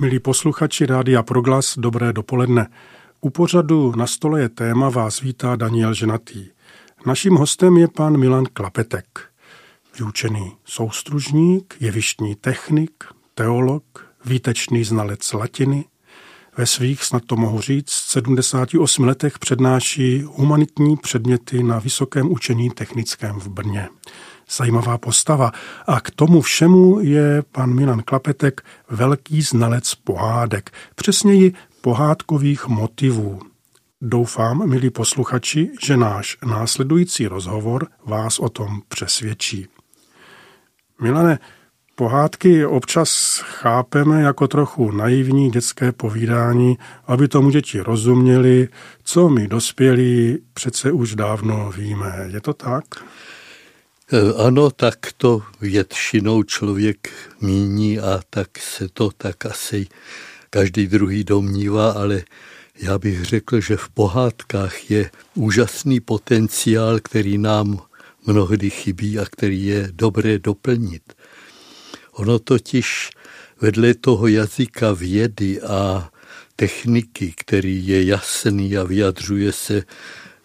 Milí posluchači Rádia Proglas, dobré dopoledne. U pořadu Na stole je téma vás vítá Daniel Ženatý. Naším hostem je pan Milan Klapetek. Vyučený soustružník, jevištní technik, teolog, výtečný znalec latiny. Ve svých, snad to mohu říct, 78 letech přednáší humanitní předměty na Vysokém učení technickém v Brně zajímavá postava. A k tomu všemu je pan Milan Klapetek velký znalec pohádek, přesněji pohádkových motivů. Doufám, milí posluchači, že náš následující rozhovor vás o tom přesvědčí. Milane, pohádky občas chápeme jako trochu naivní dětské povídání, aby tomu děti rozuměli, co my dospělí přece už dávno víme. Je to tak? Eh, ano, tak to většinou člověk míní a tak se to tak asi každý druhý domnívá, ale já bych řekl, že v pohádkách je úžasný potenciál, který nám mnohdy chybí a který je dobré doplnit. Ono totiž vedle toho jazyka vědy a techniky, který je jasný a vyjadřuje se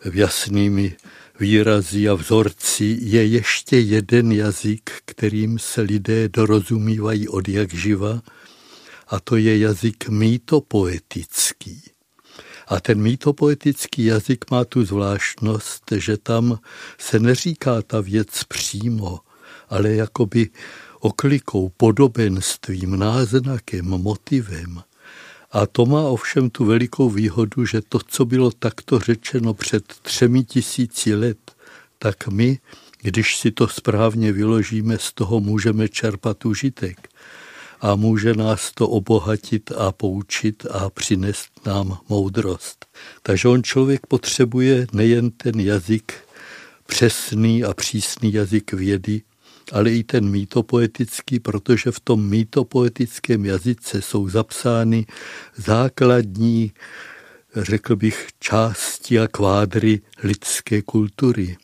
v jasnými výrazy a vzorci je ještě jeden jazyk, kterým se lidé dorozumívají od jak živa, a to je jazyk mýtopoetický. A ten mýtopoetický jazyk má tu zvláštnost, že tam se neříká ta věc přímo, ale jakoby oklikou, podobenstvím, náznakem, motivem – a to má ovšem tu velikou výhodu, že to, co bylo takto řečeno před třemi tisíci let, tak my, když si to správně vyložíme, z toho můžeme čerpat užitek. A může nás to obohatit a poučit a přinést nám moudrost. Takže on člověk potřebuje nejen ten jazyk, přesný a přísný jazyk vědy, ale i ten mýtopoetický, protože v tom mýtopoetickém jazyce jsou zapsány základní, řekl bych, části a kvádry lidské kultury.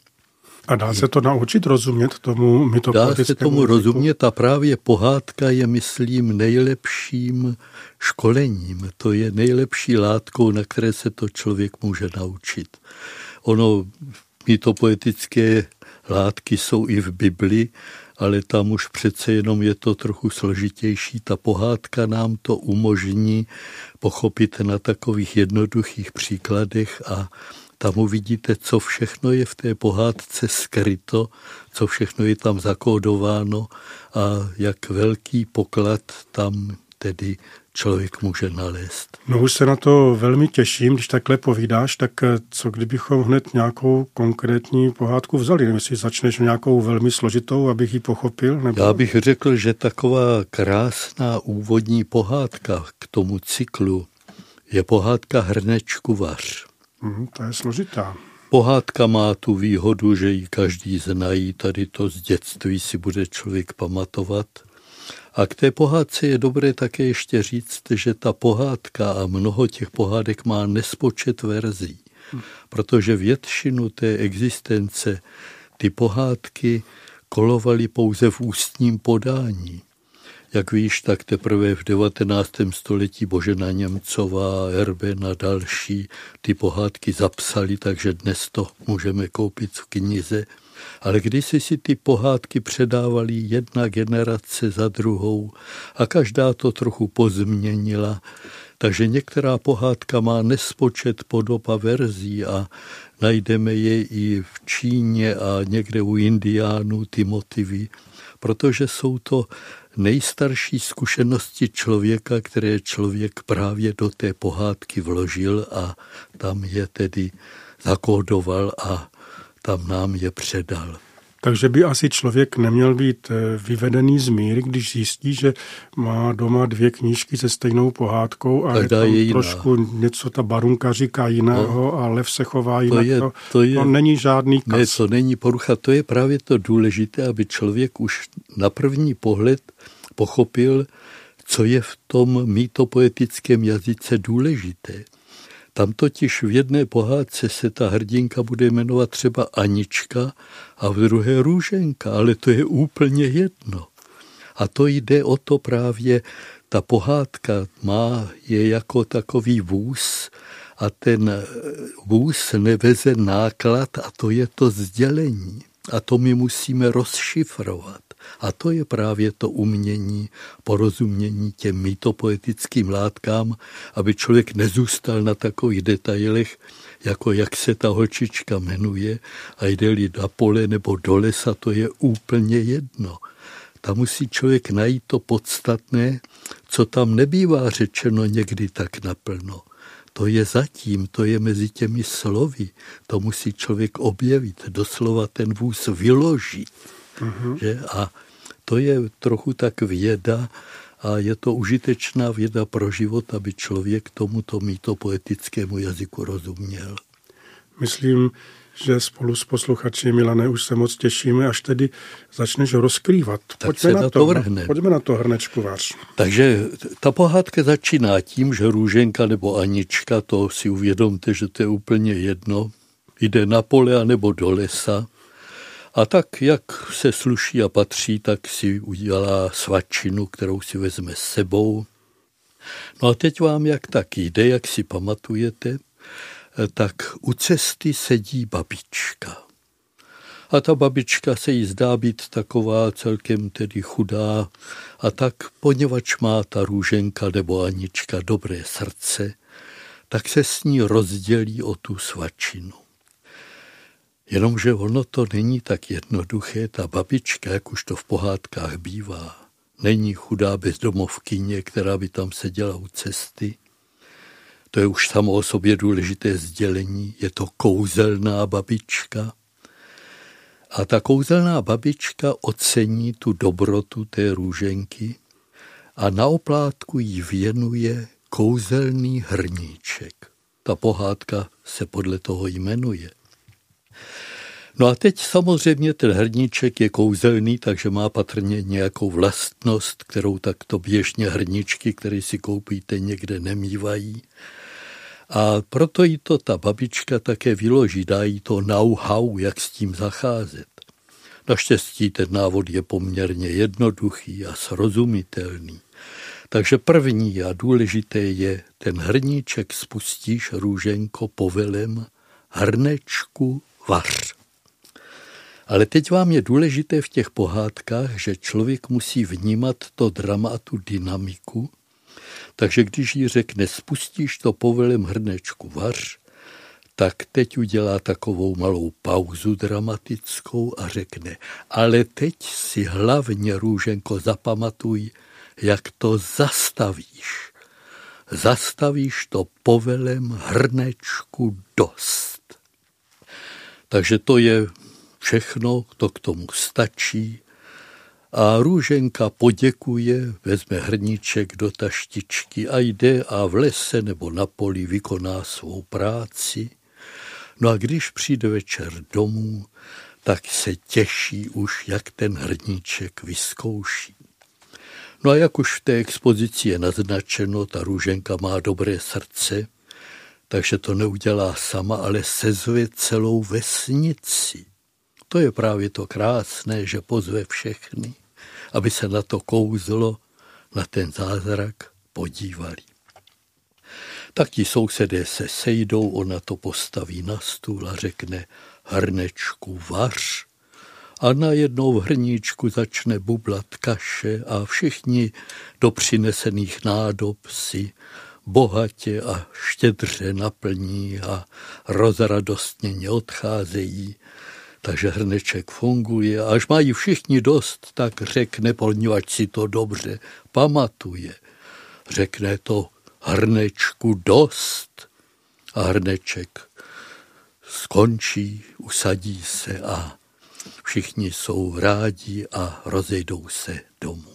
A dá se to naučit rozumět tomu mýtopoetickému Dá se tomu jazyku? rozumět a právě pohádka je, myslím, nejlepším školením. To je nejlepší látkou, na které se to člověk může naučit. Ono mýtopoetické látky jsou i v Bibli, ale tam už přece jenom je to trochu složitější. Ta pohádka nám to umožní pochopit na takových jednoduchých příkladech a tam uvidíte, co všechno je v té pohádce skryto, co všechno je tam zakódováno a jak velký poklad tam tedy člověk může nalézt. No už se na to velmi těším, když takhle povídáš, tak eh, co kdybychom hned nějakou konkrétní pohádku vzali? Nevím, jestli začneš nějakou velmi složitou, abych ji pochopil? Nebo... Já bych řekl, že taková krásná úvodní pohádka k tomu cyklu je pohádka Hrnečku vař. Mm, to je složitá. Pohádka má tu výhodu, že ji každý znají, tady to z dětství si bude člověk pamatovat – a k té pohádce je dobré také ještě říct, že ta pohádka a mnoho těch pohádek má nespočet verzí, protože většinu té existence ty pohádky kolovaly pouze v ústním podání. Jak víš, tak teprve v 19. století Božena Němcová, Erben a další ty pohádky zapsali, takže dnes to můžeme koupit v knize ale kdysi si ty pohádky předávali jedna generace za druhou a každá to trochu pozměnila, takže některá pohádka má nespočet podob a verzí a najdeme je i v Číně a někde u Indiánů ty motivy, protože jsou to nejstarší zkušenosti člověka, které člověk právě do té pohádky vložil a tam je tedy zakódoval a tam nám je předal. Takže by asi člověk neměl být eh, vyvedený z míry, když zjistí, že má doma dvě knížky se stejnou pohádkou a je tam je trošku něco ta barunka říká jiného no, a lev se chová jinak. To, je, to, to, je, to není žádný kas. Ne, to není porucha, to je právě to důležité, aby člověk už na první pohled pochopil, co je v tom mýtopoetickém jazyce důležité. Tam totiž v jedné pohádce se ta hrdinka bude jmenovat třeba Anička a v druhé Růženka, ale to je úplně jedno. A to jde o to právě ta pohádka má, je jako takový vůz a ten vůz neveze náklad a to je to sdělení. A to my musíme rozšifrovat. A to je právě to umění, porozumění těm mýtopoetickým látkám, aby člověk nezůstal na takových detailech, jako jak se ta holčička jmenuje a jde-li na pole nebo do lesa, to je úplně jedno. Tam musí člověk najít to podstatné, co tam nebývá řečeno někdy tak naplno. To je zatím, to je mezi těmi slovy. To musí člověk objevit, doslova ten vůz vyložit. Mm-hmm. Že? A to je trochu tak věda a je to užitečná věda pro život, aby člověk tomuto mýtopoetickému jazyku rozuměl. Myslím, že spolu s posluchači Milane už se moc těšíme, až tedy začneš rozkrývat. Tak pojďme se na, na to, vrhne. Pojďme na to, hrnečku váš. Takže ta pohádka začíná tím, že Růženka nebo Anička, to si uvědomte, že to je úplně jedno, jde na pole nebo do lesa a tak, jak se sluší a patří, tak si udělá svačinu, kterou si vezme s sebou. No a teď vám jak tak jde, jak si pamatujete, tak u cesty sedí babička. A ta babička se jí zdá být taková celkem tedy chudá a tak, poněvadž má ta růženka nebo Anička dobré srdce, tak se s ní rozdělí o tu svačinu. Jenomže ono to není tak jednoduché, ta babička, jak už to v pohádkách bývá, není chudá bezdomovkyně, která by tam seděla u cesty. To je už samo o sobě důležité sdělení. Je to kouzelná babička. A ta kouzelná babička ocení tu dobrotu té růženky a na oplátku jí věnuje kouzelný hrníček. Ta pohádka se podle toho jmenuje. No a teď samozřejmě ten hrníček je kouzelný, takže má patrně nějakou vlastnost, kterou takto běžně hrníčky, které si koupíte někde, nemývají. A proto jí to ta babička také vyloží, dá jí to know-how, jak s tím zacházet. Naštěstí ten návod je poměrně jednoduchý a srozumitelný. Takže první a důležité je, ten hrníček spustíš růženko povelem, hrnečku vař. Ale teď vám je důležité v těch pohádkách, že člověk musí vnímat to drama a tu dynamiku, takže když jí řekne, spustíš to povelem hrnečku vař, tak teď udělá takovou malou pauzu dramatickou a řekne, ale teď si hlavně, Růženko, zapamatuj, jak to zastavíš. Zastavíš to povelem hrnečku dost. Takže to je všechno, to k tomu stačí a růženka poděkuje, vezme hrníček do taštičky a jde a v lese nebo na poli vykoná svou práci. No a když přijde večer domů, tak se těší už, jak ten hrníček vyzkouší. No a jak už v té expozici je naznačeno, ta růženka má dobré srdce, takže to neudělá sama, ale sezve celou vesnici. To je právě to krásné, že pozve všechny aby se na to kouzlo, na ten zázrak podívali. Tak ti sousedé se sejdou, ona to postaví na stůl a řekne hrnečku vař a najednou v hrníčku začne bublat kaše a všichni do přinesených nádob si bohatě a štědře naplní a rozradostně odcházejí takže hrneček funguje. Až mají všichni dost, tak řekne, poněvadž si to dobře pamatuje. Řekne to hrnečku dost a hrneček skončí, usadí se a všichni jsou rádi a rozejdou se domů.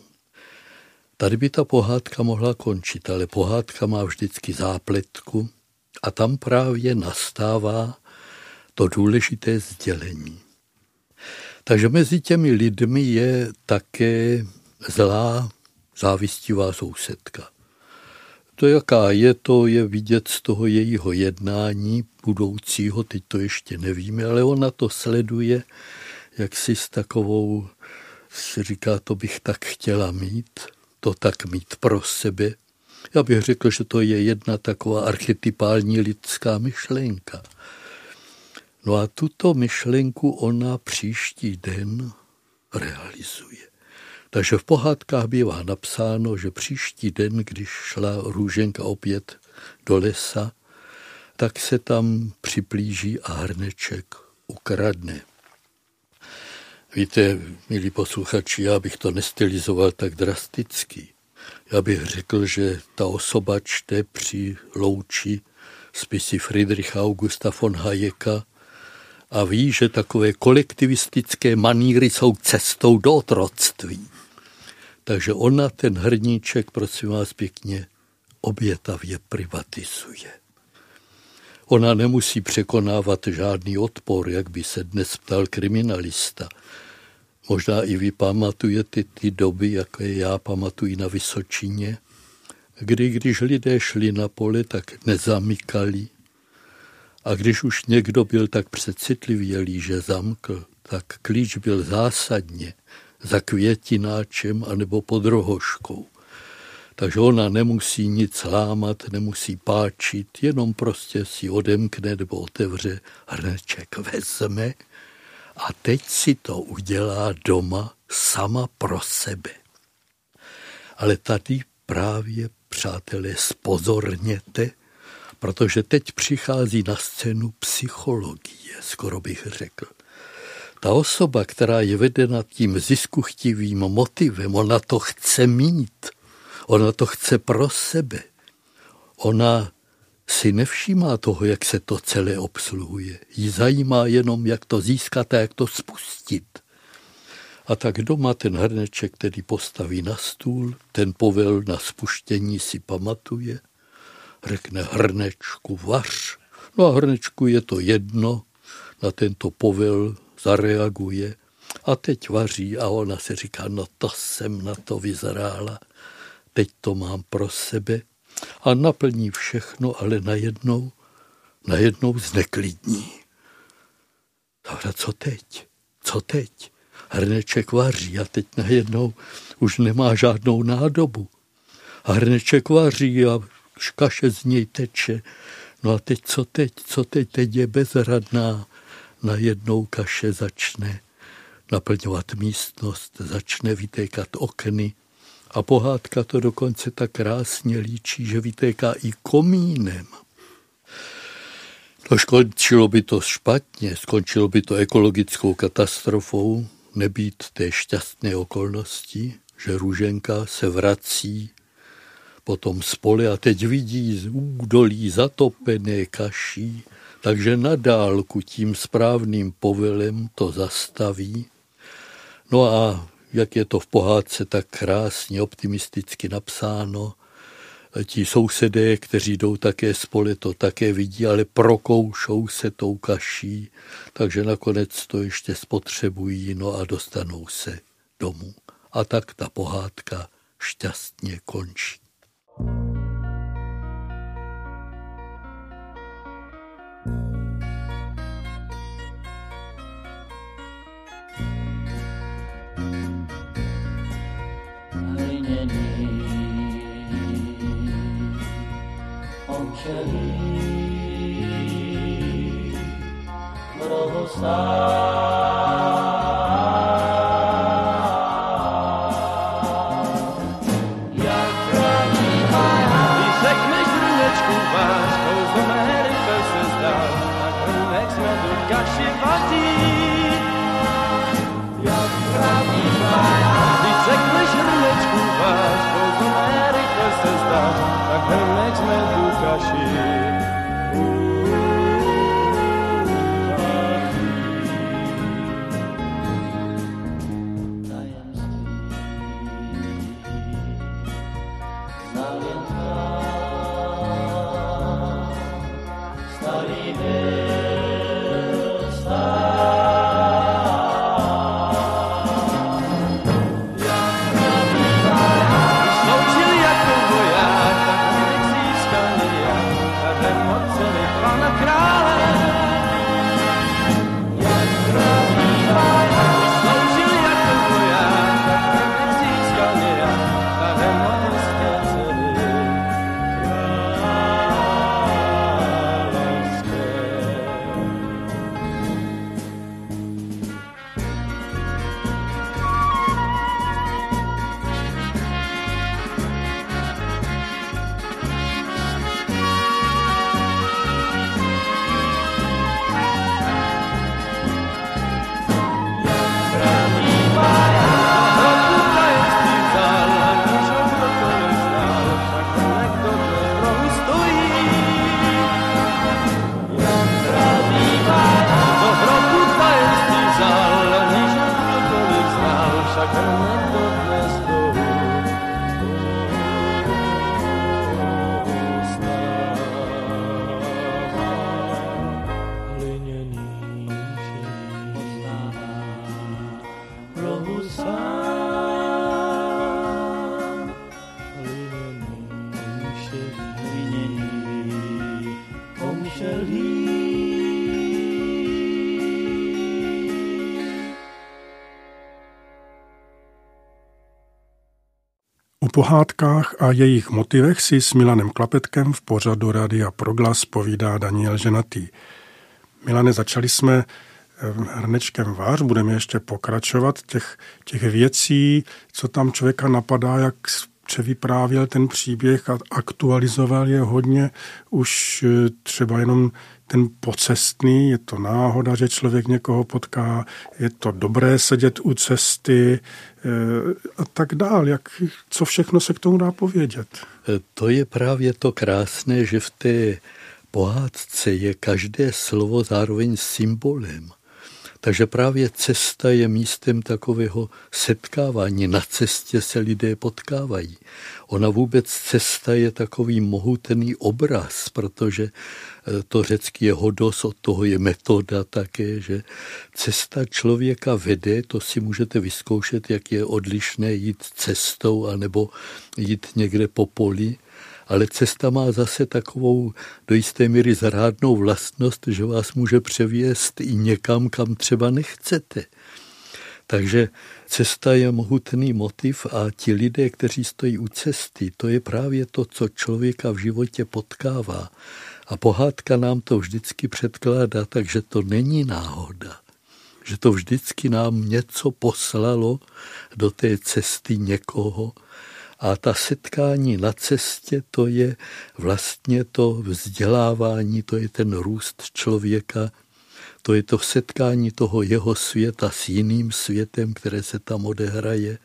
Tady by ta pohádka mohla končit, ale pohádka má vždycky zápletku a tam právě nastává to důležité sdělení. Takže mezi těmi lidmi je také zlá, závistivá sousedka. To, jaká je, to je vidět z toho jejího jednání budoucího, teď to ještě nevíme, ale ona to sleduje, jak si s takovou, si říká, to bych tak chtěla mít, to tak mít pro sebe. Já bych řekl, že to je jedna taková archetypální lidská myšlenka. No a tuto myšlenku ona příští den realizuje. Takže v pohádkách bývá napsáno, že příští den, když šla růženka opět do lesa, tak se tam připlíží a hrneček ukradne. Víte, milí posluchači, já bych to nestylizoval tak drasticky. Já bych řekl, že ta osoba čte při louči spisy Friedricha Augusta von Hayeka a ví, že takové kolektivistické maníry jsou cestou do otroctví. Takže ona ten hrníček, prosím vás pěkně, obětavě privatizuje. Ona nemusí překonávat žádný odpor, jak by se dnes ptal kriminalista. Možná i vy pamatujete ty doby, jaké já pamatuji na Vysočině, kdy když lidé šli na pole, tak nezamykali. A když už někdo byl tak přecitlivělý, že zamkl, tak klíč byl zásadně za květináčem anebo pod rohoškou. Takže ona nemusí nic lámat, nemusí páčit, jenom prostě si odemkne nebo otevře hrneček, vezme a teď si to udělá doma sama pro sebe. Ale tady právě, přátelé, spozorněte, protože teď přichází na scénu psychologie, skoro bych řekl. Ta osoba, která je vedena tím ziskuchtivým motivem, ona to chce mít, ona to chce pro sebe. Ona si nevšímá toho, jak se to celé obsluhuje. Jí zajímá jenom, jak to získat a jak to spustit. A tak doma ten hrneček, který postaví na stůl, ten povel na spuštění si pamatuje, řekne hrnečku vař. No a hrnečku je to jedno, na tento povel zareaguje a teď vaří a ona se říká, no to jsem na to vyzrála, teď to mám pro sebe a naplní všechno, ale najednou, najednou zneklidní. Dobra, co teď? Co teď? Hrneček vaří a teď najednou už nemá žádnou nádobu. A hrneček vaří a kaše z něj teče. No a teď co teď? Co teď? Teď je bezradná. Najednou kaše začne naplňovat místnost, začne vytékat okny, a pohádka to dokonce tak krásně líčí, že vytéká i komínem. No skončilo by to špatně, skončilo by to ekologickou katastrofou, nebýt té šťastné okolnosti, že růženka se vrací potom z pole a teď vidí z údolí zatopené kaší, takže na dálku tím správným povelem to zastaví. No a jak je to v pohádce tak krásně optimisticky napsáno. Ti sousedé, kteří jdou také spole, to také vidí, ale prokoušou se tou kaší, takže nakonec to ještě spotřebují, no a dostanou se domů. A tak ta pohádka šťastně končí. Pohádkách a jejich motivech si s Milanem Klapetkem v pořadu Radia Proglas povídá Daniel Ženatý. Milane, začali jsme eh, hrnečkem vář, budeme ještě pokračovat. Těch, těch věcí, co tam člověka napadá, jak převyprávěl ten příběh a aktualizoval je hodně, už eh, třeba jenom ten pocestný, je to náhoda, že člověk někoho potká, je to dobré sedět u cesty eh, a tak dál. Jak, co všechno se k tomu dá povědět? Eh, to je právě to krásné, že v té pohádce je každé slovo zároveň symbolem. Takže právě cesta je místem takového setkávání. Na cestě se lidé potkávají. Ona vůbec cesta je takový mohutný obraz, protože eh, to řecký je hodos, od toho je metoda také, že cesta člověka vede, to si můžete vyzkoušet, jak je odlišné jít cestou anebo jít někde po poli ale cesta má zase takovou do jisté míry zrádnou vlastnost, že vás může převěst i někam, kam třeba nechcete. Takže cesta je mohutný motiv a ti lidé, kteří stojí u cesty, to je právě to, co člověka v životě potkává. A pohádka nám to vždycky předkládá, takže to není náhoda. Že to vždycky nám něco poslalo do té cesty někoho, a ta setkání na cestě, to je vlastně to vzdělávání, to je ten růst člověka, to je to setkání toho jeho světa s jiným světem, které se tam odehraje.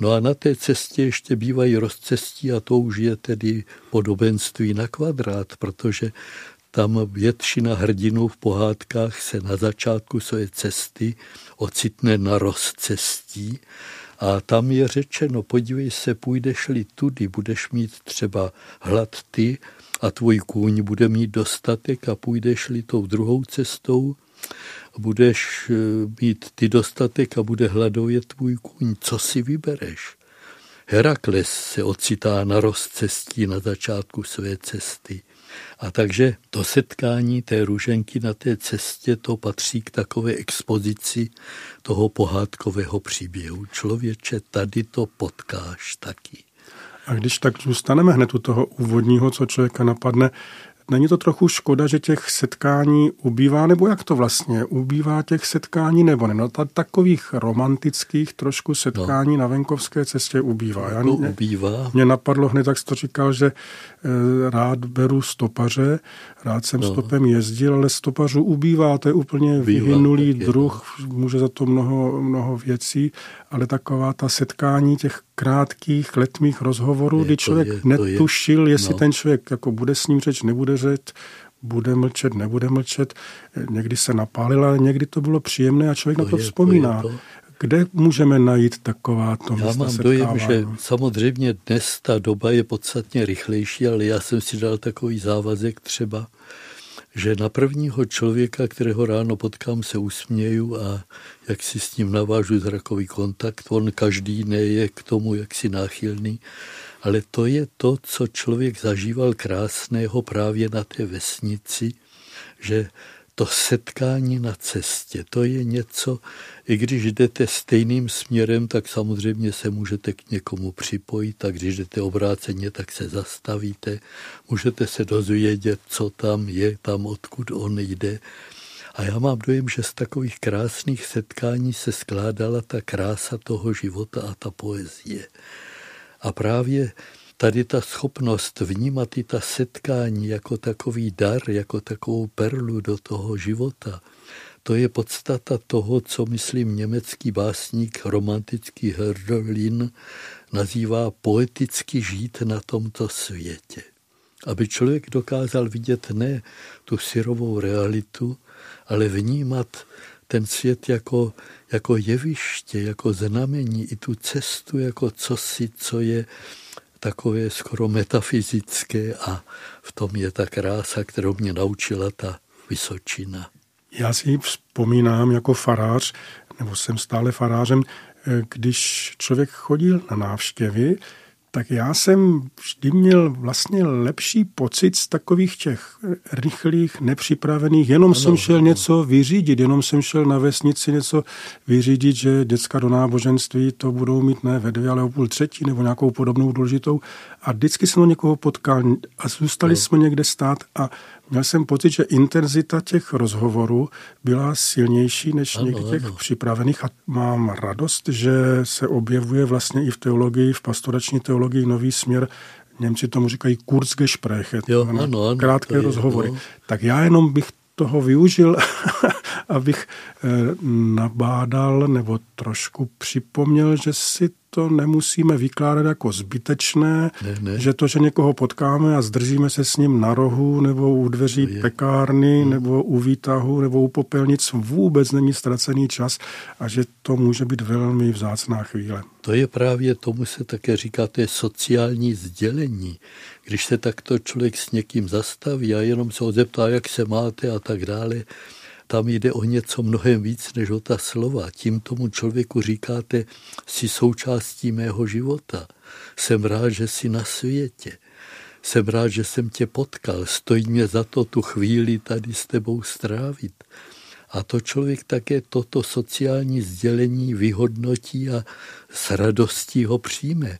No a na té cestě ještě bývají rozcestí a to už je tedy podobenství na kvadrát, protože tam většina hrdinů v pohádkách se na začátku své cesty ocitne na rozcestí a tam je řečeno, podívej se, půjdeš-li tudy, budeš mít třeba hlad ty a tvůj kůň bude mít dostatek a půjdeš-li tou druhou cestou, budeš eh, mít ty dostatek a bude hladovět tvůj kůň. Co si vybereš? Herakles se ocitá na rozcestí na začátku své cesty. A takže to setkání té růženky na té cestě, to patří k takové expozici toho pohádkového příběhu. Člověče, tady to potkáš taky. A když tak zůstaneme hned u toho úvodního, co člověka napadne, Není to trochu škoda, že těch setkání ubývá, nebo jak to vlastně? Ubývá těch setkání nebo ne? No, takových romantických trošku setkání no. na venkovské cestě ubývá. Já, to mě, ubývá. Mě napadlo hned, tak jsi to říkal, že e, rád beru stopaře, rád jsem no. stopem jezdil, ale stopařů ubývá, to je úplně ubývá, vyhynulý druh, no. může za to mnoho, mnoho věcí, ale taková ta setkání těch krátkých letmých rozhovorů, je, kdy člověk je, netušil, je. jestli no. ten člověk jako bude s ním řeč, nebude řeč, bude mlčet, nebude mlčet. Někdy se napálil, ale někdy to bylo příjemné a člověk to na to je, vzpomíná. To je to. Kde můžeme najít taková to Já mám dojem, že samozřejmě dnes ta doba je podstatně rychlejší, ale já jsem si dal takový závazek třeba, že na prvního člověka, kterého ráno potkám, se usměju a jak si s ním navážu zrakový kontakt. On každý ne je k tomu jaksi náchylný, ale to je to, co člověk zažíval krásného právě na té vesnici, že to setkání na cestě, to je něco, i když jdete stejným směrem, tak samozřejmě se můžete k někomu připojit a když jdete obráceně, tak se zastavíte, můžete se dozvědět, co tam je, tam, odkud on jde. A já mám dojem, že z takových krásných setkání se skládala ta krása toho života a ta poezie. A právě tady ta schopnost vnímat i ta setkání jako takový dar, jako takovou perlu do toho života, to je podstata toho, co myslím německý básník, romantický Hölderlin, nazývá poeticky žít na tomto světě. Aby člověk dokázal vidět ne tu syrovou realitu, ale vnímat ten svět jako, jako jeviště, jako znamení, i tu cestu jako cosi, co je takové skoro metafyzické a v tom je ta krása, kterou mě naučila ta Vysočina. Já si vzpomínám jako farář, nebo jsem stále farářem, když člověk chodil na návštěvy, tak já jsem vždy měl vlastně lepší pocit z takových těch rychlých, nepřipravených. Jenom ano, jsem šel ano. něco vyřídit, jenom jsem šel na vesnici něco vyřídit, že děcka do náboženství to budou mít ne ve dvě, ale o půl třetí nebo nějakou podobnou důležitou. A vždycky jsem někoho potkal a zůstali no. jsme někde stát a měl jsem pocit, že intenzita těch rozhovorů byla silnější než ano, někdy těch ano. připravených a mám radost, že se objevuje vlastně i v teologii, v pastorační teologii nový směr Němci tomu říkají Kurzgespräche, jo, ano, ano, krátké rozhovory. No. Tak já jenom bych toho využil, abych eh, nabádal nebo trošku připomněl, že si to nemusíme vykládat jako zbytečné, ne, ne. že to, že někoho potkáme a zdržíme se s ním na rohu nebo u dveří pekárny hmm. nebo u výtahu nebo u popelnic, vůbec není ztracený čas a že to může být velmi vzácná chvíle. To je právě, tomu se také říká, to je sociální sdělení. Když se takto člověk s někým zastaví a jenom se ho zeptá, jak se máte a tak dále, tam jde o něco mnohem víc než o ta slova. Tím tomu člověku říkáte, si součástí mého života. Jsem rád, že jsi na světě. Jsem rád, že jsem tě potkal. Stojí mě za to tu chvíli tady s tebou strávit. A to člověk také toto sociální sdělení vyhodnotí a s radostí ho přijme.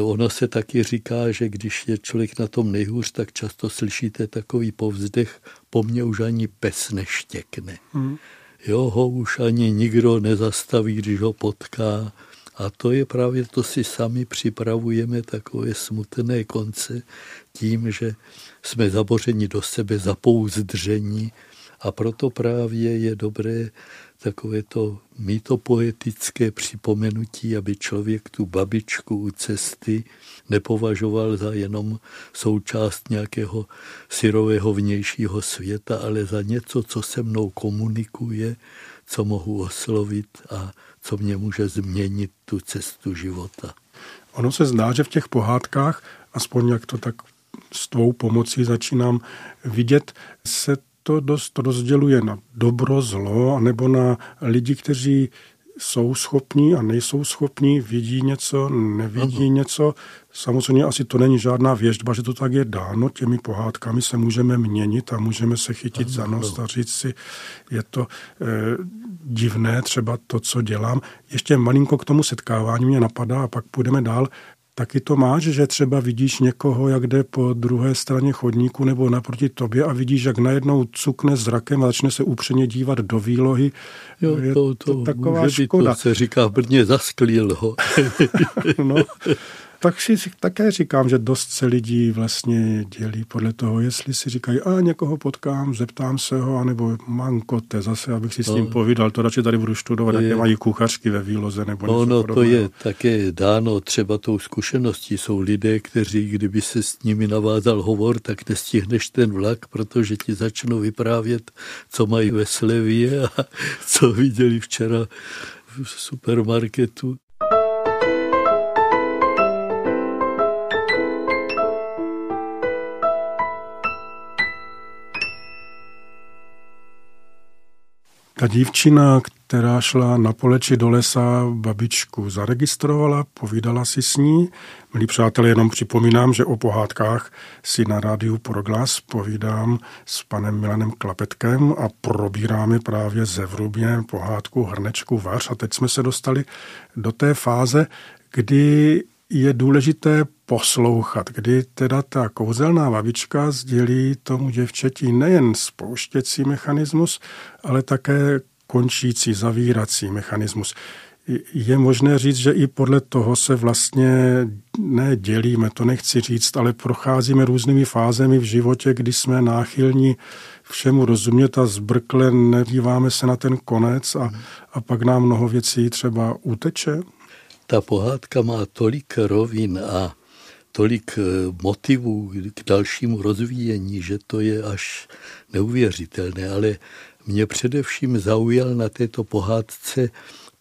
Ono se taky říká, že když je člověk na tom nejhůř, tak často slyšíte takový povzdech, po mně už ani pes neštěkne. Hmm. Jo, ho už ani nikdo nezastaví, když ho potká. A to je právě to si sami připravujeme takové smutné konce tím, že jsme zabořeni do sebe, zapouzdření a proto právě je dobré takové to mýtopoetické připomenutí, aby člověk tu babičku u cesty nepovažoval za jenom součást nějakého syrového vnějšího světa, ale za něco, co se mnou komunikuje, co mohu oslovit a co mě může změnit tu cestu života. Ono se zdá, že v těch pohádkách, aspoň jak to tak s tvou pomocí začínám vidět, se to dost rozděluje na dobro, zlo, nebo na lidi, kteří jsou schopní a nejsou schopní, vidí něco, nevidí ano. něco. Samozřejmě asi to není žádná věžba, že to tak je dáno. Těmi pohádkami se můžeme měnit a můžeme se chytit ano, za nos a říct si, je to e, divné třeba to, co dělám. Ještě malinko k tomu setkávání mě napadá a pak půjdeme dál. Taky to máš, že třeba vidíš někoho, jak jde po druhé straně chodníku nebo naproti tobě a vidíš, jak najednou cukne zrakem a začne se upřeně dívat do výlohy. Jo, je to, to, to taková může škoda. Být, to se říká v Brně, zasklil ho. no, tak si také říkám, že dost se lidí vlastně dělí podle toho, jestli si říkají, a někoho potkám, zeptám se ho, anebo mám kote zase, abych si s ním no. povídal, to radši tady budu studovat, jaké mají kuchařky ve výloze nebo něco Ono to je také dáno třeba tou zkušeností. Jsou lidé, kteří, kdyby se s nimi navázal hovor, tak nestihneš ten vlak, protože ti začnou vyprávět, co mají ve slevě a co viděli včera v supermarketu. Ta dívčina, která šla na poleči do lesa, babičku zaregistrovala, povídala si s ní. Milí přátelé, jenom připomínám, že o pohádkách si na rádiu Proglas povídám s panem Milanem Klapetkem a probíráme právě zevrubně pohádku Hrnečku vař. A teď jsme se dostali do té fáze, kdy je důležité poslouchat, kdy teda ta kouzelná babička sdělí tomu děvčeti nejen spouštěcí mechanismus, ale také končící, zavírací mechanismus. Je možné říct, že i podle toho se vlastně nedělíme, to nechci říct, ale procházíme různými fázemi v životě, kdy jsme náchylní všemu rozumět a zbrkle nedíváme se na ten konec a, a pak nám mnoho věcí třeba uteče ta pohádka má tolik rovin a tolik eh, motivů k dalšímu rozvíjení, že to je až neuvěřitelné. Ale mě především zaujal na této pohádce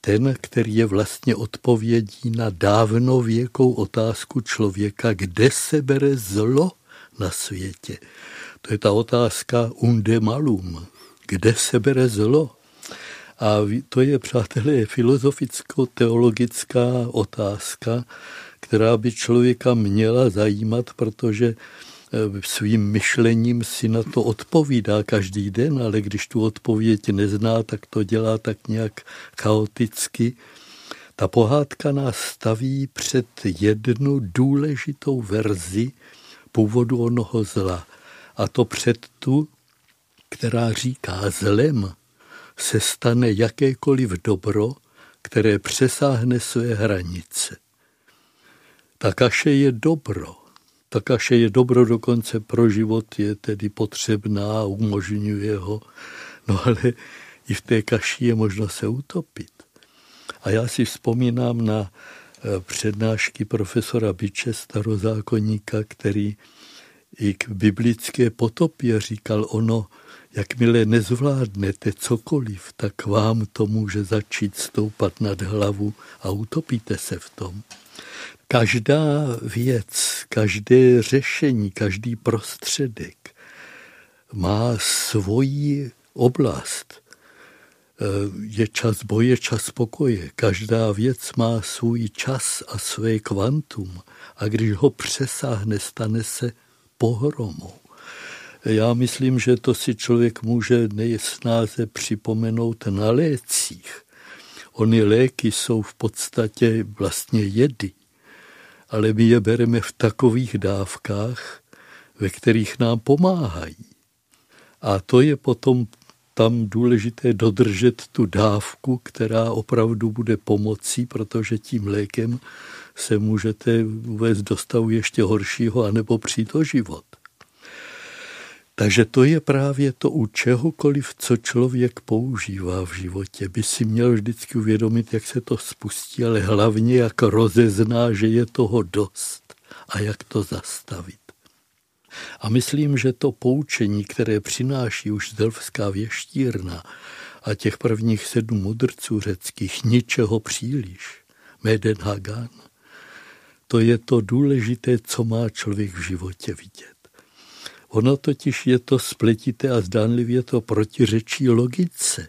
ten, který je vlastně odpovědí na dávnověkou otázku člověka, kde se bere zlo na světě. To je ta otázka unde malum. Kde se bere zlo? A to je, přátelé, filozoficko-teologická otázka, která by člověka měla zajímat, protože eh, svým myšlením si na to odpovídá každý den, ale když tu odpověď nezná, tak to dělá tak nějak chaoticky. Ta pohádka nás staví před jednu důležitou verzi původu onoho zla. A to před tu, která říká zlem se stane jakékoliv dobro, které přesáhne své hranice. Ta kaše je dobro. Ta kaše je dobro dokonce pro život, je tedy potřebná umožňuje ho. No ale i v té kaši je možno se utopit. A já si vzpomínám na eh, přednášky profesora Biče, starozákonníka, který i k biblické potopě říkal ono, jakmile nezvládnete cokoliv, tak vám to může začít stoupat nad hlavu a utopíte se v tom. Každá věc, každé řešení, každý prostředek má svoji oblast. Je čas boje, čas pokoje. Každá věc má svůj čas a své kvantum. A když ho přesáhne, stane se pohromou. Já myslím, že to si člověk může nejsnáze připomenout na lécích. Ony léky jsou v podstatě vlastně jedy, ale my je bereme v takových dávkách, ve kterých nám pomáhají. A to je potom tam důležité dodržet tu dávku, která opravdu bude pomocí, protože tím lékem se můžete uvést do stavu ještě horšího, anebo přijít o život. Takže to je právě to u čehokoliv, co člověk používá v životě, by si měl vždycky uvědomit, jak se to spustí, ale hlavně jak rozezná, že je toho dost a jak to zastavit. A myslím, že to poučení, které přináší už Delfská věštírna a těch prvních sedm mudrců řeckých, ničeho příliš, Meden Hagan, to je to důležité, co má člověk v životě vidět. Ono totiž je to spletité a zdánlivě to protiřečí logice.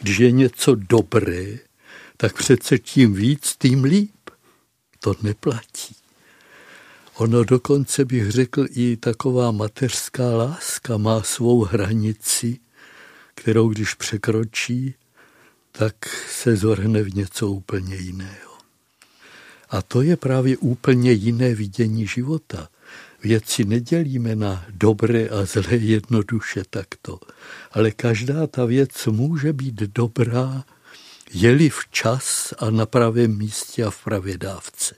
Když je něco dobré, tak přece tím víc, tím líp. To neplatí. Ono dokonce bych řekl i taková mateřská láska má svou hranici, kterou když překročí, tak se zorhne v něco úplně jiného. A to je právě úplně jiné vidění života – věci nedělíme na dobré a zlé jednoduše takto, ale každá ta věc může být dobrá, je-li včas a na pravém místě a v pravě dávce.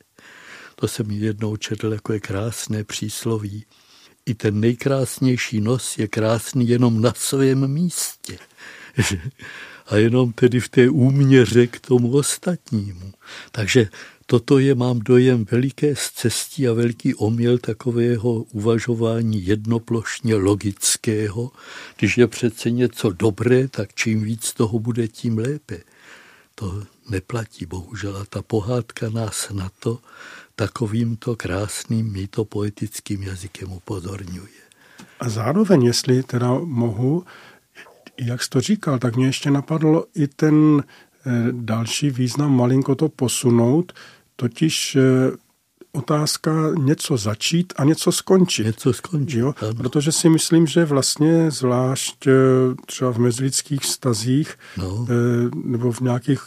To jsem jednou četl jako je krásné přísloví. I ten nejkrásnější nos je krásný jenom na svém místě. a jenom tedy v té úměře k tomu ostatnímu. Takže Toto je, mám dojem, veliké zcestí a velký omyl takového uvažování jednoplošně logického. Když je přece něco dobré, tak čím víc toho bude, tím lépe. To neplatí, bohužel. A ta pohádka nás na to takovýmto krásným mýtopoetickým jazykem upozorňuje. A zároveň, jestli teda mohu, jak jsi to říkal, tak mě ještě napadlo i ten další význam malinko to posunout, totiž eh, otázka něco začít a něco skončit. Něco skončit, jo? Protože si myslím, že vlastně zvlášť eh, třeba v mezilidských vztazích no. nebo v nějakých,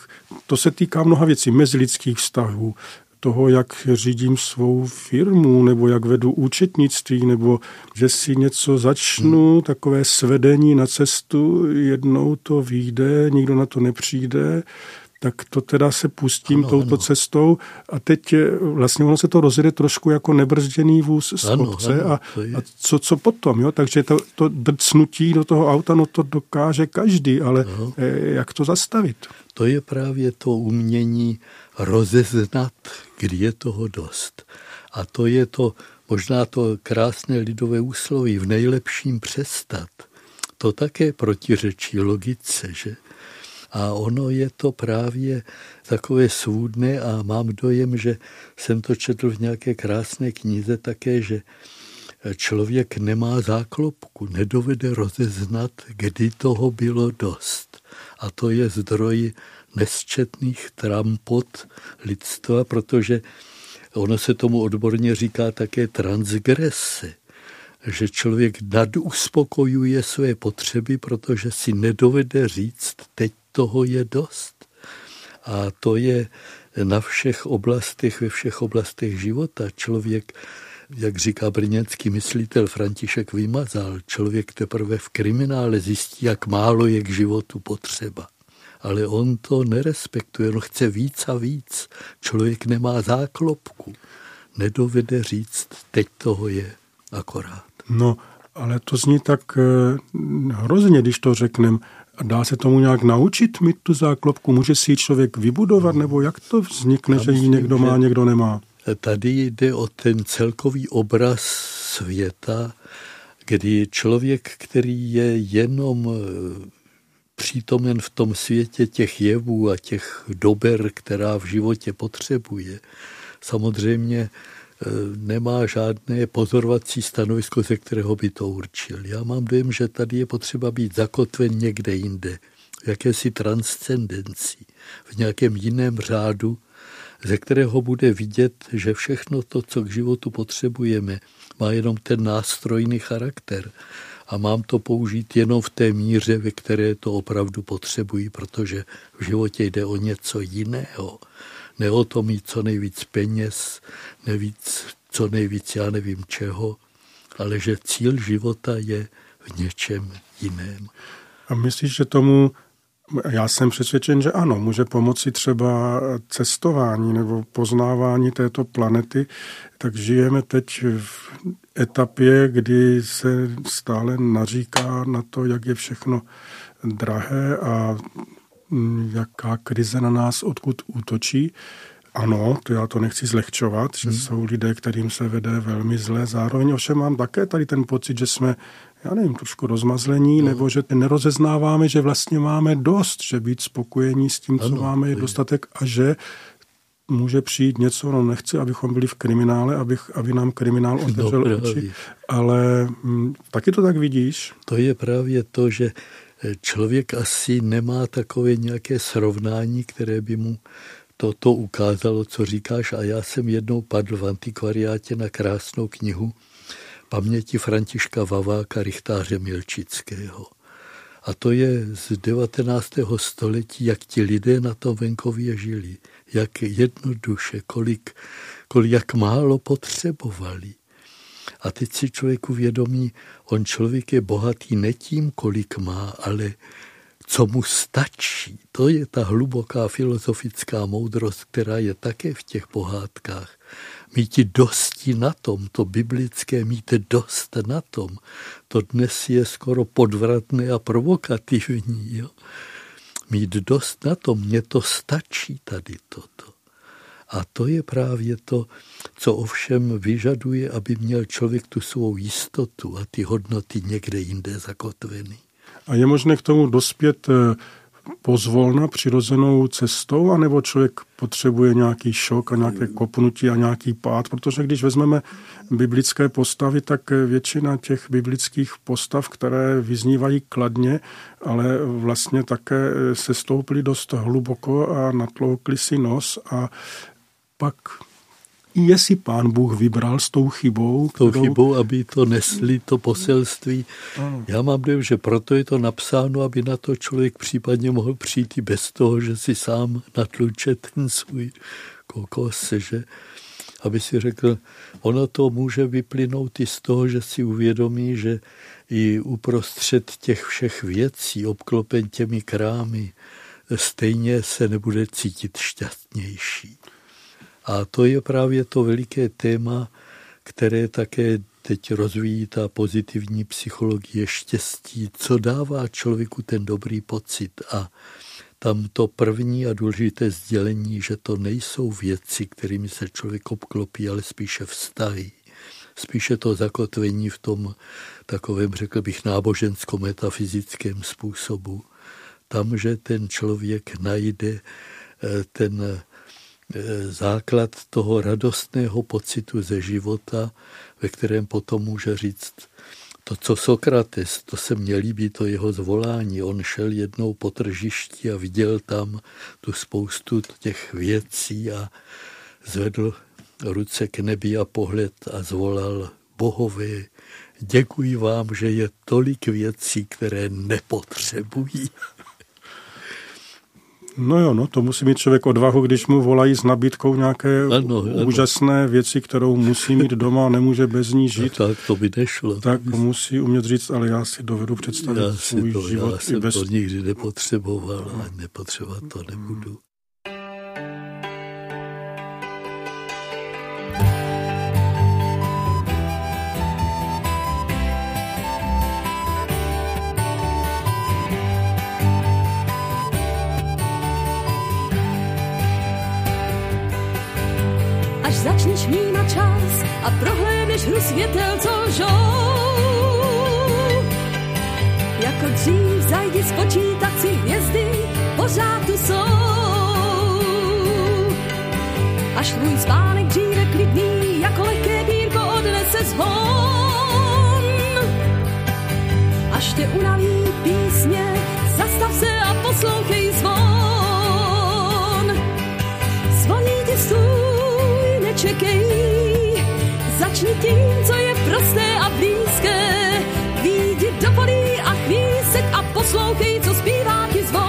to se týká mnoha věcí, mezilidských vztahů, toho, jak řídím svou firmu, nebo jak vedu účetnictví, nebo že si něco začnu, hmm. takové svedení na cestu, jednou to vyjde, nikdo na to nepřijde, tak to teda se pustím ano, touto ano. cestou a teď vlastně ono se to rozjede trošku jako nebrzděný vůz z ano, obce ano, a, a co, co potom, jo? takže to, to drcnutí do toho auta, no to dokáže každý, ale ano. Eh, jak to zastavit? To je právě to umění rozeznat, kdy je toho dost. A to je to možná to krásné lidové úsloví v nejlepším přestat. To také protiřečí logice, že? A ono je to právě takové svůdné a mám dojem, že jsem to četl v nějaké krásné knize také, že člověk nemá záklopku, nedovede rozeznat, kdy toho bylo dost. A to je zdroj nesčetných trampot lidstva, protože ono se tomu odborně říká také transgrese, že člověk naduspokojuje své potřeby, protože si nedovede říct, teď toho je dost. A to je na všech oblastech, ve všech oblastech života. Člověk, jak říká brněnský myslitel František Vymazal, člověk teprve v kriminále zjistí, jak málo je k životu potřeba. Ale on to nerespektuje, on chce víc a víc. Člověk nemá záklopku. Nedovede říct, teď toho je akorát. No, ale to zní tak eh, hrozně, když to řeknem. Dá se tomu nějak naučit mít tu záklopku? Může si ji člověk vybudovat, nebo jak to vznikne, Já že ji někdo má, někdo nemá? Tady jde o ten celkový obraz světa, kdy člověk, který je jenom eh, přítomen v tom světě těch jevů a těch dober, která v životě potřebuje, samozřejmě nemá žádné pozorovací stanovisko, ze kterého by to určil. Já mám dojem, že tady je potřeba být zakotven někde jinde, v jakési transcendenci, v nějakém jiném řádu, ze kterého bude vidět, že všechno to, co k životu potřebujeme, má jenom ten nástrojný charakter. A mám to použít jenom v té míře, ve které to opravdu potřebují, protože v životě jde o něco jiného ne o to mít co nejvíc peněz, nevíc, co nejvíc já nevím čeho, ale že cíl života je v něčem jiném. A myslíš, že tomu, já jsem přesvědčen, že ano, může pomoci třeba cestování nebo poznávání této planety, tak žijeme teď v etapě, kdy se stále naříká na to, jak je všechno drahé a jaká krize na nás odkud útočí. Ano, to já to nechci zlehčovat, že hmm. jsou lidé, kterým se vede velmi zle. Zároveň ovšem mám také tady ten pocit, že jsme, já nevím, trošku rozmazlení, no. nebo že nerozeznáváme, že vlastně máme dost, že být spokojení s tím, co ano, máme, je dostatek a že může přijít něco, no nechci, abychom byli v kriminále, abych, aby nám kriminál otevřel no, oči, ale m, taky to tak vidíš? To je právě to, že člověk asi nemá takové nějaké srovnání, které by mu toto ukázalo, co říkáš. A já jsem jednou padl v antikvariátě na krásnou knihu paměti Františka Vaváka, rychtáře Milčického. A to je z 19. století, jak ti lidé na tom venkově žili, jak jednoduše, kolik, kolik jak málo potřebovali. A teď si člověk uvědomí, on člověk je bohatý ne tím, kolik má, ale co mu stačí. To je ta hluboká filozofická moudrost, která je také v těch pohádkách. Mít dosti na tom, to biblické mít dost na tom, to dnes je skoro podvratné a provokativní. Jo? Mít dost na tom, mně to stačí tady toto. A to je právě to, co ovšem vyžaduje, aby měl člověk tu svou jistotu a ty hodnoty někde jinde zakotveny. A je možné k tomu dospět eh, pozvolna přirozenou cestou, anebo člověk potřebuje nějaký šok a nějaké kopnutí a nějaký pád, protože když vezmeme biblické postavy, tak většina těch biblických postav, které vyznívají kladně, ale vlastně také se stouply dost hluboko a natloukli si nos a pak je si pán Bůh vybral s tou chybou. Tou kterou... chybou, aby to nesli, to poselství. Ano. Já mám dojem, že proto je to napsáno, aby na to člověk případně mohl přijít i bez toho, že si sám natluče ten svůj kokos, že aby si řekl, ono to může vyplynout i z toho, že si uvědomí, že i uprostřed těch všech věcí, obklopen těmi krámy, stejně se nebude cítit šťastnější. A to je právě to veliké téma, které také teď rozvíjí ta pozitivní psychologie štěstí, co dává člověku ten dobrý pocit. A tam to první a důležité sdělení, že to nejsou věci, kterými se člověk obklopí, ale spíše vztahy. Spíše to zakotvení v tom takovém, řekl bych, nábožensko-metafyzickém způsobu. Tam, že ten člověk najde eh, ten základ toho radostného pocitu ze života, ve kterém potom může říct, to, co Sokrates, to se mně líbí, to jeho zvolání. On šel jednou po tržišti a viděl tam tu spoustu těch věcí a zvedl ruce k nebi a pohled a zvolal bohové, děkuji vám, že je tolik věcí, které nepotřebují. No jo, no to musí mít člověk odvahu, když mu volají s nabídkou nějaké ano, ano. úžasné věci, kterou musí mít doma a nemůže bez ní žít. Tak to by nešlo. Tak musí umět říct, ale já si dovedu představit já svůj to, život já jsem bez... to nikdy nepotřeboval a nepotřebovat to nebudu. Hru světel, co žou. Jako dřív zajdi spočítat si hvězdy, pořád tu jsou. Až tvůj spánek dříve klidný, jako lehké bírko odnese zvon. Až tě unaví písně, zastav se tím, co je prosté a blízké. Výjdi do polí a chvíli seď a poslouchej, co zpívá ti zvon.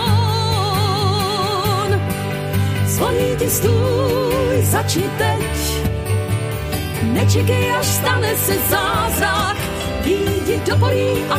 Zvoní ti stůj, začni teď. Nečekej, až stane se zázrak. Výjdi do polí a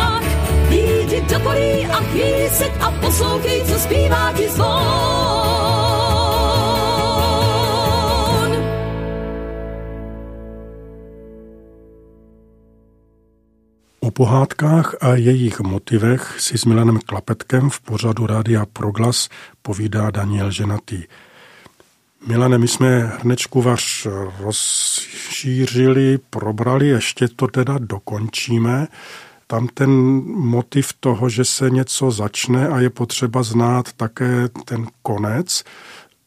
Do polí a seď a poslouchej, co zpívá ti zvon. O pohádkách a jejich motivech si s Milanem Klapetkem v pořadu Rádia Proglas povídá Daniel Ženatý. Milane, my jsme hrnečku vaš rozšířili, probrali, ještě to teda dokončíme. Tam ten motiv toho, že se něco začne a je potřeba znát také ten konec.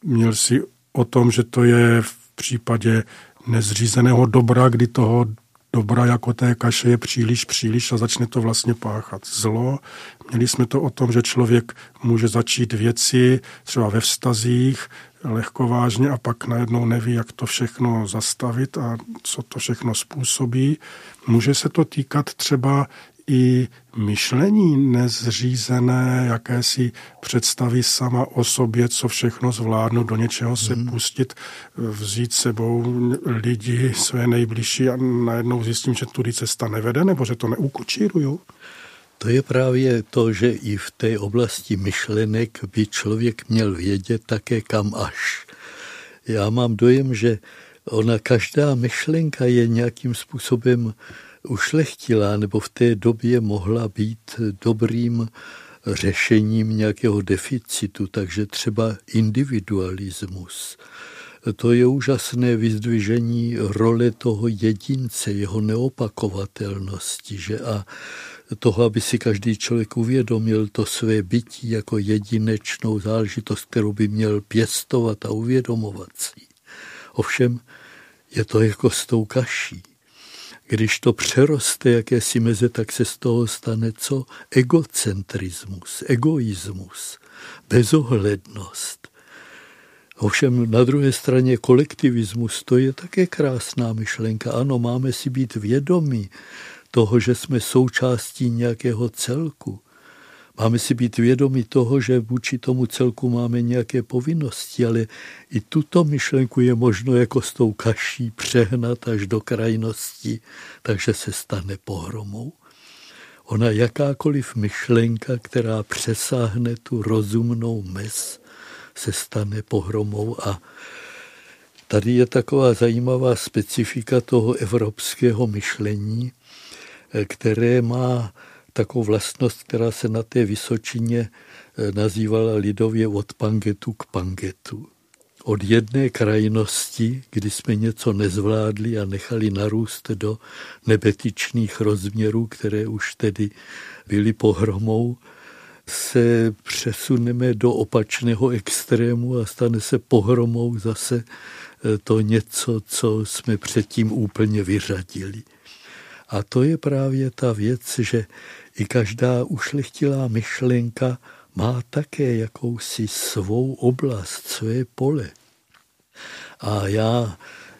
Měl si o tom, že to je v případě nezřízeného dobra, kdy toho dobra jako té kaše je příliš, příliš a začne to vlastně páchat zlo. Měli jsme to o tom, že člověk může začít věci třeba ve vztazích, lehkovážně a pak najednou neví, jak to všechno zastavit a co to všechno způsobí. Může se to týkat třeba i myšlení nezřízené, jakési představy sama o sobě, co všechno zvládnu, do něčeho se hmm. pustit, vzít sebou lidi, své nejbližší a najednou zjistím, že tudy cesta nevede, nebo že to neukočíruju. To je právě to, že i v té oblasti myšlenek by člověk měl vědět také kam až. Já mám dojem, že ona každá myšlenka je nějakým způsobem ušlechtilá, nebo v té době mohla být dobrým řešením nějakého deficitu, takže třeba individualismus. To je úžasné vyzdvižení role toho jedince, jeho neopakovatelnosti, že a toho, aby si každý člověk uvědomil to své bytí jako jedinečnou záležitost, kterou by měl pěstovat a uvědomovat si. Ovšem je to jako s tou kaší. Když to přeroste jakési meze, tak se z toho stane co? Egocentrismus, egoismus, bezohlednost. Ovšem na druhé straně kolektivismus, to je také krásná myšlenka. Ano, máme si být vědomí toho, že jsme součástí nějakého celku. Máme si být vědomi toho, že vůči tomu celku máme nějaké povinnosti, ale i tuto myšlenku je možno jako s tou kaší přehnat až do krajnosti, takže se stane pohromou. Ona jakákoliv myšlenka, která přesáhne tu rozumnou mez, se stane pohromou a tady je taková zajímavá specifika toho evropského myšlení, které má takovou vlastnost, která se na té Vysočině eh, nazývala lidově od pangetu k pangetu. Od jedné krajnosti, kdy jsme něco nezvládli a nechali narůst do nebetičných rozměrů, které už tedy byly pohromou, se přesuneme do opačného extrému a stane se pohromou zase eh, to něco, co jsme předtím úplně vyřadili. A to je právě ta věc, že i každá ušlechtilá myšlenka má také jakousi svou oblast, své pole. A já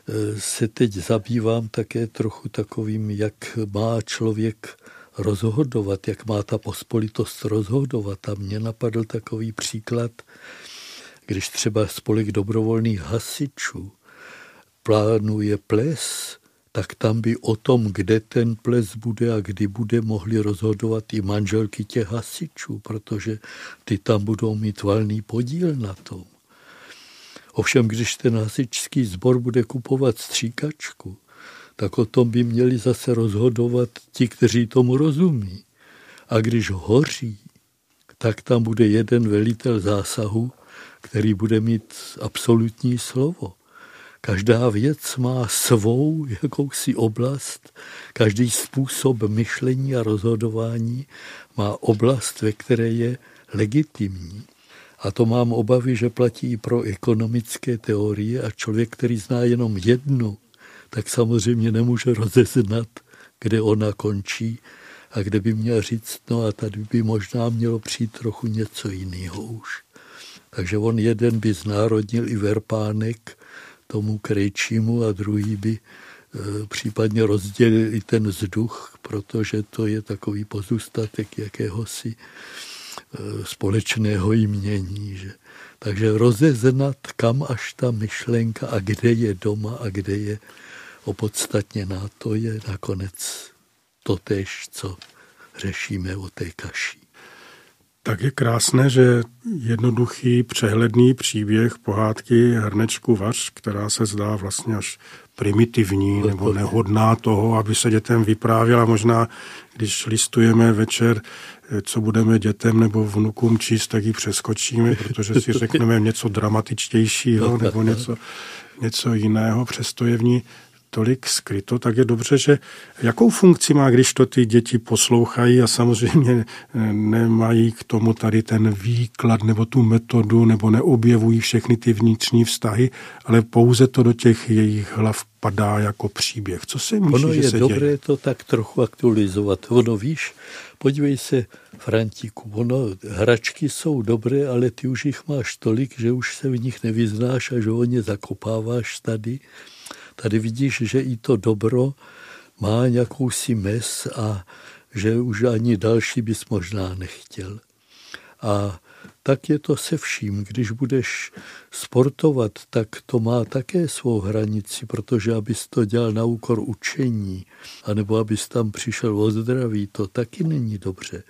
e, se teď zabývám také trochu takovým, jak má člověk rozhodovat, jak má ta pospolitost rozhodovat. A mně napadl takový příklad, když třeba spolek dobrovolných hasičů plánuje ples, tak tam by o tom, kde ten ples bude a kdy bude, mohli rozhodovat i manželky těch hasičů, protože ty tam budou mít valný podíl na tom. Ovšem, když ten hasičský sbor bude kupovat stříkačku, tak o tom by měli zase rozhodovat ti, kteří tomu rozumí. A když hoří, tak tam bude jeden velitel zásahu, který bude mít absolutní slovo. Každá věc má svou jakousi oblast, každý způsob myšlení a rozhodování má oblast, ve které je legitimní. A to mám obavy, že platí i pro ekonomické teorie a člověk, který zná jenom jednu, tak samozřejmě nemůže rozeznat, kde ona končí a kde by měl říct, no a tady by možná mělo přijít trochu něco jiného už. Takže on jeden by znárodnil i verpánek, tomu krejčímu a druhý by e, případně rozdělili ten vzduch, protože to je takový pozůstatek jakéhosi e, společného jmění. Že? Takže rozeznat, kam až ta myšlenka a kde je doma a kde je opodstatněná, to je nakonec totéž, co řešíme o té kaši. Tak je krásné, že jednoduchý, přehledný příběh pohádky Hrnečku Vař, která se zdá vlastně až primitivní nebo nehodná toho, aby se dětem vyprávěla. Možná, když listujeme večer, co budeme dětem nebo vnukům číst, tak ji přeskočíme, protože si řekneme něco dramatičtějšího nebo něco, něco jiného. Přesto je v ní tolik skryto, tak je dobře, že jakou funkci má, když to ty děti poslouchají a samozřejmě eh, nemají k tomu tady ten výklad nebo tu metodu nebo neobjevují všechny ty vnitřní vztahy, ale pouze to do těch jejich hlav padá jako příběh. Co se myslí, Ono je že se dobré děje? to tak trochu aktualizovat. Ono víš, podívej se, Frantiku, ono, hračky jsou dobré, ale ty už jich máš tolik, že už se v nich nevyznáš a že o ně zakopáváš tady. Tady vidíš, že i to dobro má nějakou si mes a že už ani další bys možná nechtěl. A tak je to se vším. Když budeš sportovat, tak to má také svou hranici, protože abys to dělal na úkor učení, anebo abys tam přišel o zdraví, to taky není dobře.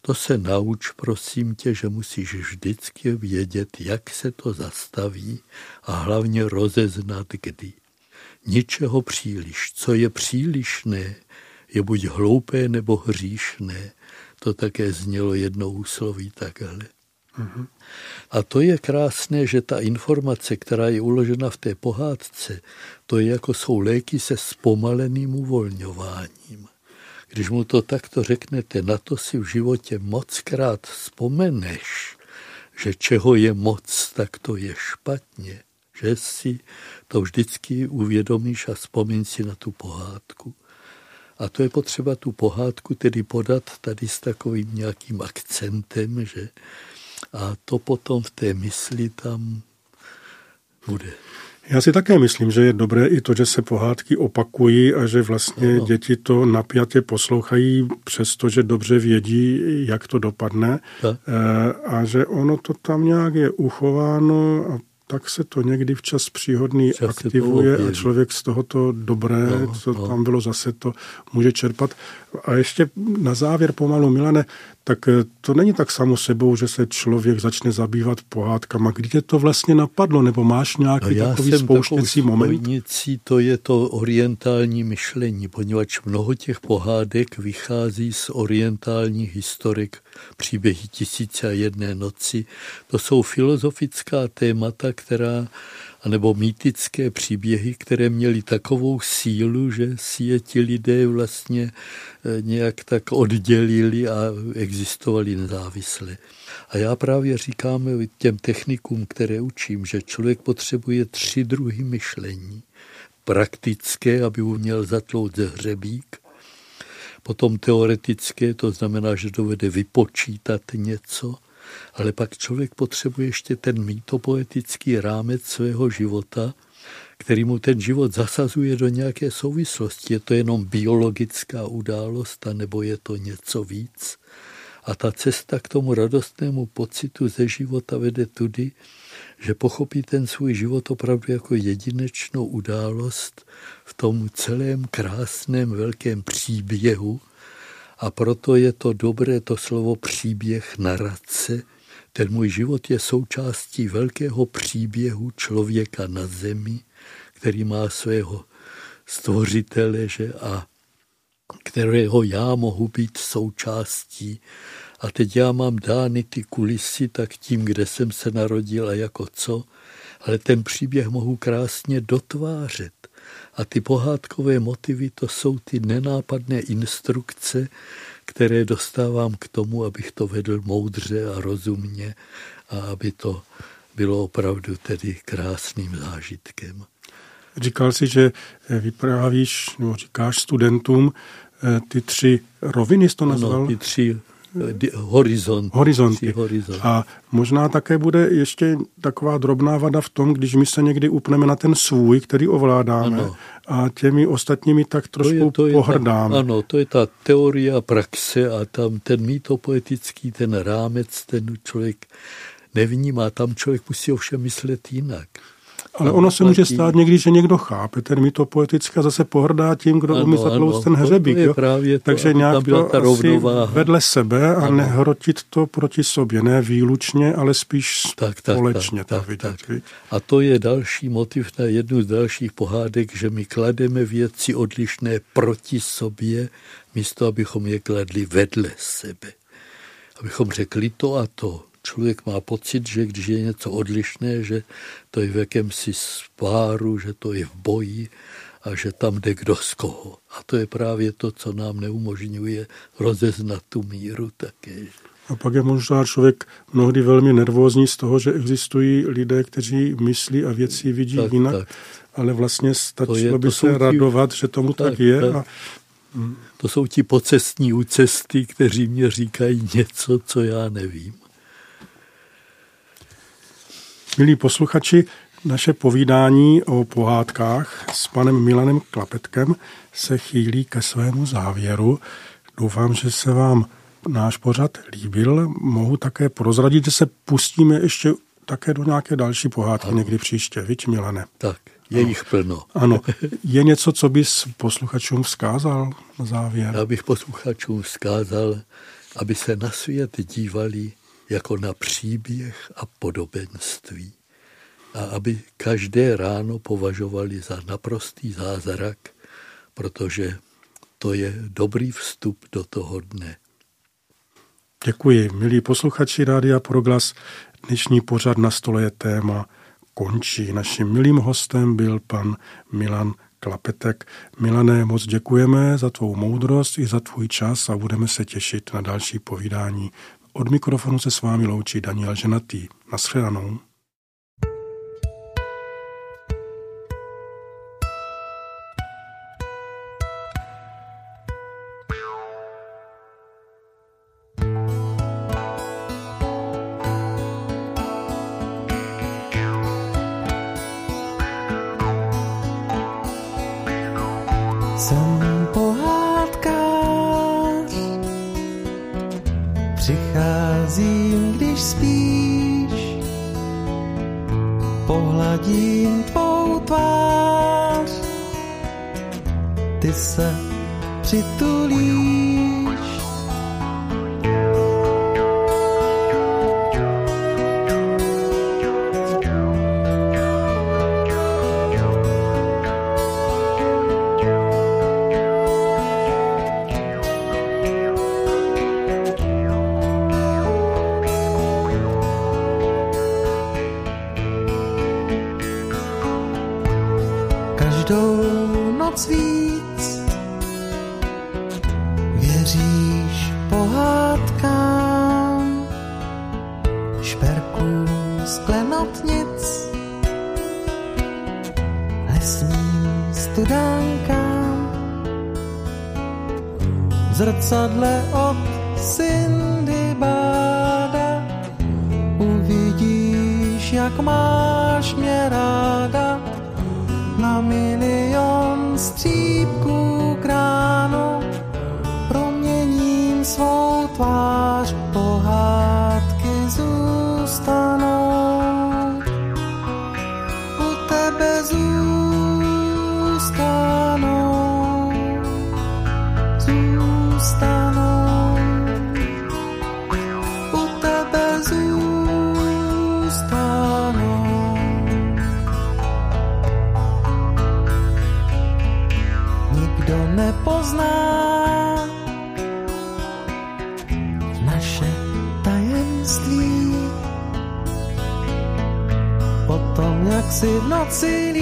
To se nauč, prosím tě, že musíš vždycky vědět, jak se to zastaví a hlavně rozeznat, kdy ničeho příliš. Co je přílišné, je buď hloupé nebo hříšné. To také znělo jednou úsloví takhle. Mm-hmm. A to je krásné, že ta informace, která je uložena v té pohádce, to je jako jsou léky se zpomaleným uvolňováním. Když mu to takto řeknete, na to si v životě mockrát vzpomeneš, že čeho je moc, tak to je špatně že si to vždycky uvědomíš a vzpomín si na tu pohádku. A to je potřeba tu pohádku tedy podat tady s takovým nějakým akcentem, že a to potom v té mysli tam bude. Já si také myslím, že je dobré i to, že se pohádky opakují a že vlastně no. děti to napjatě poslouchají, přestože dobře vědí, jak to dopadne. Tak. Eh, a že ono to tam nějak je uchováno a tak se to někdy včas příhodný Čas aktivuje a člověk z tohoto dobré, no, co no. tam bylo zase, to může čerpat. A ještě na závěr pomalu, Milane, tak eh, to není tak samo sebou, že se člověk začne zabývat pohádkama. Kdy tě to vlastně napadlo, nebo máš nějaký no takový spouštěcí moment? to je to orientální myšlení, poněvadž mnoho těch pohádek vychází z orientálních historik, příběhy tisíce a jedné noci. To jsou filozofická témata, která anebo mýtické příběhy, které měly takovou sílu, že si je ti lidé vlastně eh, nějak tak oddělili a existovali nezávisle. A já právě říkám těm technikům, které učím, že člověk potřebuje tři druhy myšlení. Praktické, aby uměl zatlout ze hřebík, potom teoretické, to znamená, že dovede vypočítat něco, ale pak člověk potřebuje ještě ten mýtopoetický rámec svého života, který mu ten život zasazuje do nějaké souvislosti. Je to jenom biologická událost, nebo je to něco víc. A ta cesta k tomu radostnému pocitu ze života vede tudy, že pochopí ten svůj život opravdu jako jedinečnou událost v tom celém krásném velkém příběhu, a proto je to dobré to slovo příběh narace. Ten můj život je součástí velkého příběhu člověka na zemi, který má svého stvořitele že a kterého já mohu být součástí. A teď já mám dány ty kulisy tak tím, kde jsem se narodil a jako co, ale ten příběh mohu krásně dotvářet. A ty pohádkové motivy, to jsou ty nenápadné instrukce, které dostávám k tomu, abych to vedl moudře a rozumně a aby to bylo opravdu tedy krásným zážitkem. Říkal si, že vyprávíš, no říkáš studentům eh, ty tři roviny, jsi to nazval? Ano, ty tři horizont. Horizonty. Horizont. A možná také bude ještě taková drobná vada v tom, když my se někdy upneme na ten svůj, který ovládáme ano. a těmi ostatními tak trošku to je, to je pohrdáme. Ta, ano, to je ta teorie a praxe a tam ten mýtopoetický, ten rámec, ten člověk nevnímá, tam člověk musí ovšem myslet jinak. Ale ono se může stát někdy, že někdo chápe ten a zase pohrdá tím, kdo ano, umí zatlouct ten hřebík. To, to právě to, Takže nějak to ta rovnováha. vedle sebe a ano. nehrotit to proti sobě. Ne výlučně, ale spíš tak, tak, společně tak, tak, vidět. Tak. A to je další motiv na jednu z dalších pohádek, že my klademe věci odlišné proti sobě, místo abychom je kladli vedle sebe. Abychom řekli to a to člověk má pocit, že když je něco odlišné, že to je v jakémsi spáru, že to je v boji a že tam jde kdo z koho. A to je právě to, co nám neumožňuje rozeznat tu míru také. A pak je možná člověk mnohdy velmi nervózní z toho, že existují lidé, kteří myslí a věci vidí tak, jinak, tak. ale vlastně stačilo to je, by to se ti... radovat, že tomu tak, tak je. Tak. A... To jsou ti pocestní úcesty, kteří mě říkají něco, co já nevím. Milí posluchači, naše povídání o pohádkách s panem Milanem Klapetkem se chýlí ke svému závěru. Doufám, že se vám náš pořad líbil. Mohu také prozradit, že se pustíme ještě také do nějaké další pohádky ano. někdy příště. Víš, Milane? Tak, je jich plno. Ano. Je něco, co bys posluchačům vzkázal na závěr? Já bych posluchačům vzkázal, aby se na svět dívali jako na příběh a podobenství. A aby každé ráno považovali za naprostý zázrak, protože to je dobrý vstup do toho dne. Děkuji. Milí posluchači Rádia Proglas, dnešní pořad na stole je téma končí. Naším milým hostem byl pan Milan Klapetek. Milané, moc děkujeme za tvou moudrost i za tvůj čas a budeme se těšit na další povídání od mikrofonu se s vámi loučí Daniel Ženatý. Naschledanou. Some procházím, když spíš, pohladím tvou tvář, ty se přitulíš. erzähl